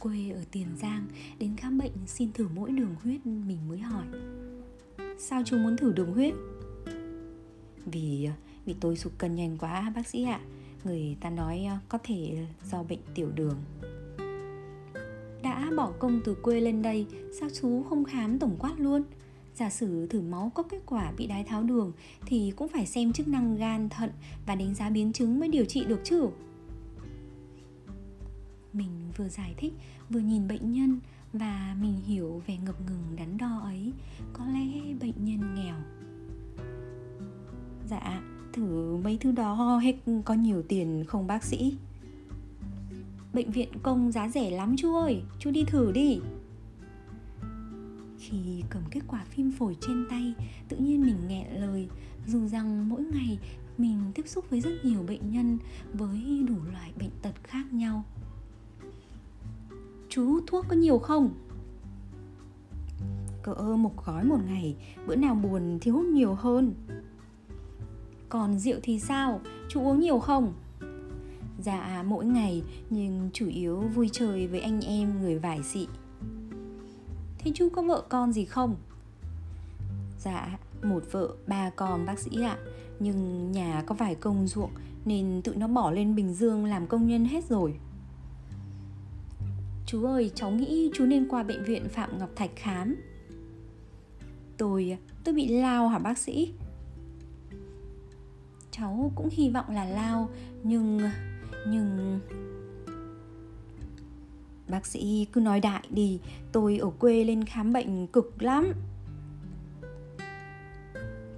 quê ở Tiền Giang đến khám bệnh xin thử mỗi đường huyết mình mới hỏi Sao chú muốn thử đường huyết? Vì vì tôi sụt cân nhanh quá bác sĩ ạ Người ta nói ờ, có thể do bệnh tiểu đường Đã bỏ công từ quê lên đây Sao chú không khám tổng quát luôn? Giả sử thử máu có kết quả bị đái tháo đường Thì cũng phải xem chức năng gan, thận Và đánh giá biến chứng mới điều trị được chứ mình vừa giải thích vừa nhìn bệnh nhân và mình hiểu về ngập ngừng đắn đo ấy. Có lẽ bệnh nhân nghèo. Dạ thử mấy thứ đó hết có nhiều tiền không bác sĩ? Bệnh viện công giá rẻ lắm chú ơi chú đi thử đi. Khi cầm kết quả phim phổi trên tay tự nhiên mình nghẹn lời dù rằng mỗi ngày mình tiếp xúc với rất nhiều bệnh nhân với đủ loại bệnh tật khác nhau Chú thuốc có nhiều không? Cỡ một gói một ngày Bữa nào buồn thì hút nhiều hơn Còn rượu thì sao? Chú uống nhiều không? Dạ mỗi ngày Nhưng chủ yếu vui chơi với anh em người vải xị Thế chú có vợ con gì không? Dạ một vợ ba con bác sĩ ạ Nhưng nhà có vài công ruộng Nên tụi nó bỏ lên Bình Dương làm công nhân hết rồi Chú ơi, cháu nghĩ chú nên qua bệnh viện Phạm Ngọc Thạch khám. Tôi, tôi bị lao hả bác sĩ? Cháu cũng hy vọng là lao Nhưng, nhưng... Bác sĩ cứ nói đại đi Tôi ở quê lên khám bệnh cực lắm.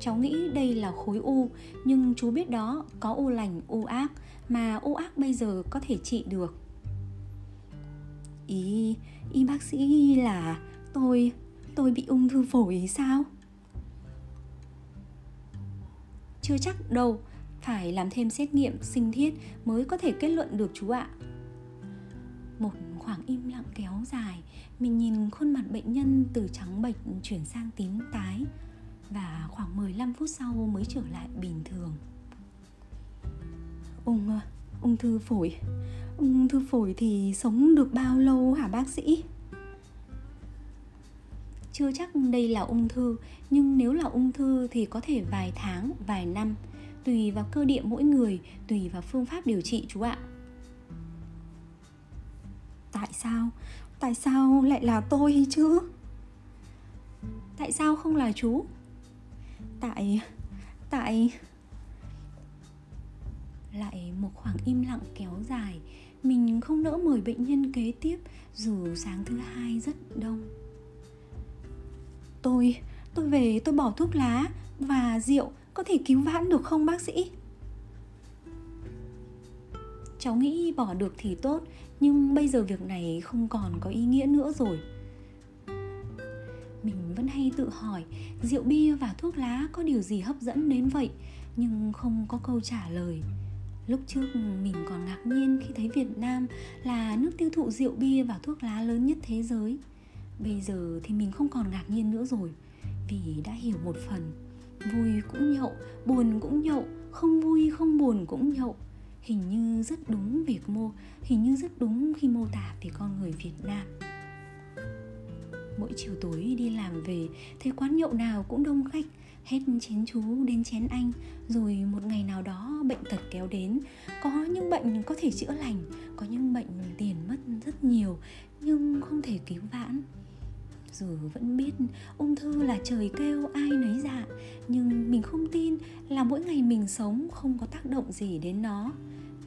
Cháu nghĩ đây là khối u Nhưng chú biết đó Có u lành, u ác Mà u ác bây giờ có thể trị được ý y bác sĩ là tôi tôi bị ung thư phổi sao? Chưa chắc đâu, phải làm thêm xét nghiệm sinh thiết mới có thể kết luận được chú ạ. Một khoảng im lặng kéo dài, mình nhìn khuôn mặt bệnh nhân từ trắng bệch chuyển sang tím tái và khoảng 15 phút sau mới trở lại bình thường. Ung ung thư phổi ung thư phổi thì sống được bao lâu hả bác sĩ? Chưa chắc đây là ung thư, nhưng nếu là ung thư thì có thể vài tháng, vài năm. Tùy vào cơ địa mỗi người, tùy vào phương pháp điều trị chú ạ. Tại sao? Tại sao lại là tôi chứ? Tại sao không là chú? Tại tại lại một khoảng im lặng kéo dài mình không nỡ mời bệnh nhân kế tiếp, dù sáng thứ hai rất đông. Tôi tôi về, tôi bỏ thuốc lá và rượu, có thể cứu vãn được không, bác sĩ? Cháu nghĩ bỏ được thì tốt, nhưng bây giờ việc này không còn có ý nghĩa nữa rồi. Mình vẫn hay tự hỏi, rượu bia và thuốc lá có điều gì hấp dẫn đến vậy? Nhưng không có câu trả lời. Lúc trước mình còn ngạc nhiên khi thấy Việt Nam là nước tiêu thụ rượu bia và thuốc lá lớn nhất thế giới. Bây giờ thì mình không còn ngạc nhiên nữa rồi Vì đã hiểu một phần. Vui cũng nhậu, buồn cũng nhậu Không vui không buồn cũng nhậu. Hình như rất đúng việc mô Hình như rất đúng khi mô tả về con người Việt Nam. Mỗi chiều tối đi làm về, Thấy quán nhậu nào cũng đông khách, hết chén chú đến chén anh. Rồi một ngày nào đó bệnh tật kéo đến, có những bệnh có thể chữa lành, có những bệnh tiền mất rất nhiều, nhưng không thể cứu vãn. Dù vẫn biết ung thư là trời kêu ai nấy dạ nhưng mình không tin là mỗi ngày mình sống không có tác động gì đến nó.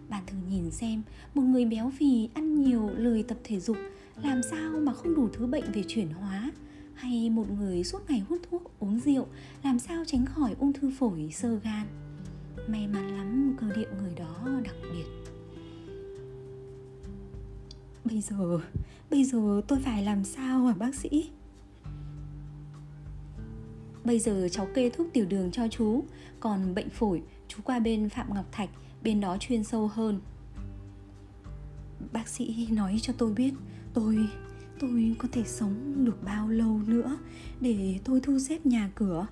Bạn thử nhìn xem, một người béo phì ăn nhiều lười tập thể dục làm sao mà không đủ thứ bệnh về chuyển hóa? Hay một người suốt ngày hút thuốc, uống rượu, làm sao tránh khỏi ung thư phổi, sơ gan? May mắn lắm cơ địa người đó đặc biệt. Bây giờ bây giờ tôi phải làm sao hả bác sĩ? Bây giờ cháu kê thuốc tiểu đường cho chú, còn bệnh phổi, chú qua bên phạm ngọc thạch, bên đó chuyên sâu hơn. Bác sĩ nói cho tôi biết tôi tôi có thể sống được bao lâu nữa để tôi thu xếp nhà cửa?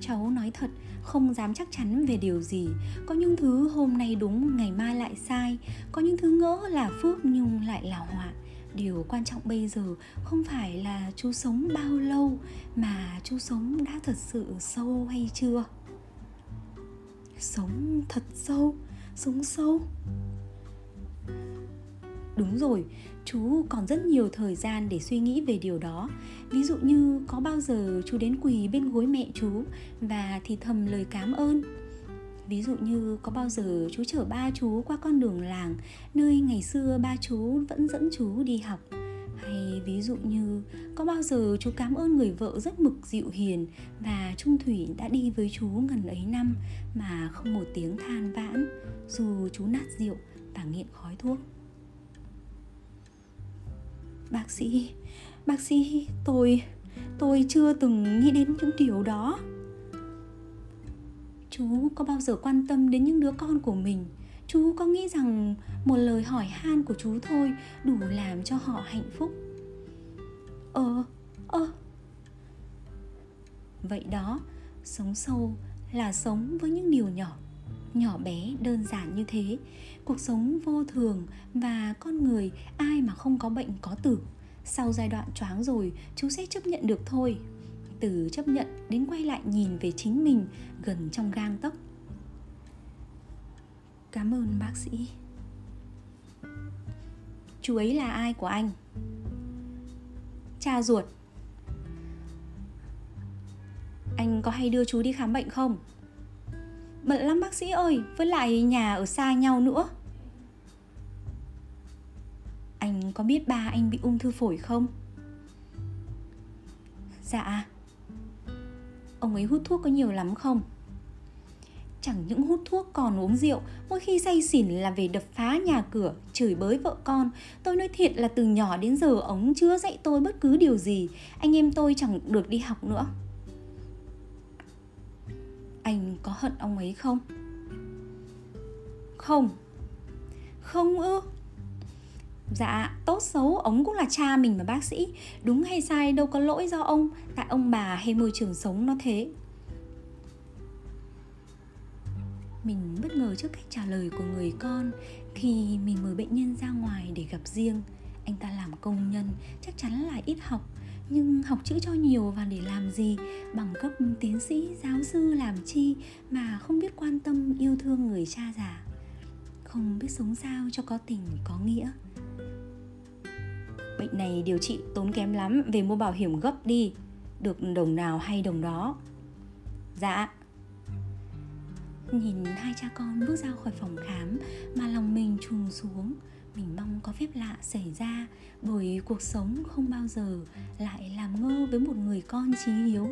Cháu nói thật, không dám chắc chắn về điều gì. Có những thứ hôm nay đúng, ngày mai lại sai. Có những thứ ngỡ là phước nhưng lại là họa. Điều quan trọng bây giờ không phải là chú sống bao lâu, mà chú sống đã thật sự sâu hay chưa? Sống thật sâu, sống sâu đúng rồi, chú còn rất nhiều thời gian để suy nghĩ về điều đó. Ví dụ như có bao giờ chú đến quỳ bên gối mẹ chú và thì thầm lời cảm ơn? Ví dụ như có bao giờ chú chở ba chú qua con đường làng nơi ngày xưa ba chú vẫn dẫn chú đi học? Hay ví dụ như có bao giờ chú cảm ơn người vợ rất mực dịu hiền và trung thủy đã đi với chú gần ấy năm mà không một tiếng than vãn? Dù chú nát rượu và nghiện khói thuốc bác sĩ bác sĩ, tôi tôi chưa từng nghĩ đến những điều đó. Chú có bao giờ quan tâm đến những đứa con của mình? Chú có nghĩ rằng một lời hỏi han của chú thôi đủ làm cho họ hạnh phúc? Ờ ờ vậy đó, sống sâu là sống với những điều nhỏ nhỏ bé, đơn giản như thế. Cuộc sống vô thường và con người, ai mà không có bệnh có tử. Sau giai đoạn choáng rồi, chú sẽ chấp nhận được thôi. Từ chấp nhận đến quay lại nhìn về chính mình gần trong gang tấc. Cảm ơn bác sĩ. Chú ấy là ai của anh? Cha ruột. Anh có hay đưa chú đi khám bệnh không? Bận lắm, bác sĩ ơi. Với lại nhà ở xa nhau nữa. Anh có biết ba anh bị ung thư phổi không? Dạ. Ông ấy hút thuốc có nhiều lắm không? Chẳng những hút thuốc còn uống rượu, mỗi khi say xỉn là về đập phá nhà cửa, chửi bới vợ con. Tôi nói thiệt là từ nhỏ đến giờ ông chưa dạy tôi bất cứ điều gì. Anh em tôi chẳng được đi học nữa anh có hận ông ấy không? Không. Không ư? Dạ, tốt xấu ông cũng là cha mình mà bác sĩ. Đúng hay sai đâu có lỗi do ông. Tại ông bà hay môi trường sống nó thế. Mình bất ngờ trước cách trả lời của người con. Khi mình mời bệnh nhân ra ngoài để gặp riêng Anh ta làm công nhân, chắc chắn là ít học nhưng học chữ cho nhiều và để làm gì bằng cấp tiến sĩ, giáo sư, làm chi mà không biết quan tâm, yêu thương người cha già? Không biết sống sao cho có tình, có nghĩa. Bệnh này điều trị tốn kém lắm, về mua bảo hiểm gấp đi. Được đồng nào hay đồng đó. Dạ. Nhìn hai cha con bước ra khỏi phòng khám mà lòng mình trùng xuống mình mong có phép lạ xảy ra, bởi cuộc sống không bao giờ lại làm ngơ với một người con trí hiếu.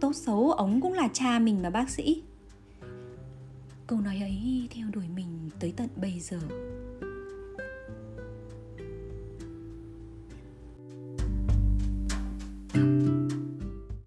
Tốt xấu ống cũng là cha mình mà bác sĩ. Câu nói ấy theo đuổi mình tới tận bây giờ.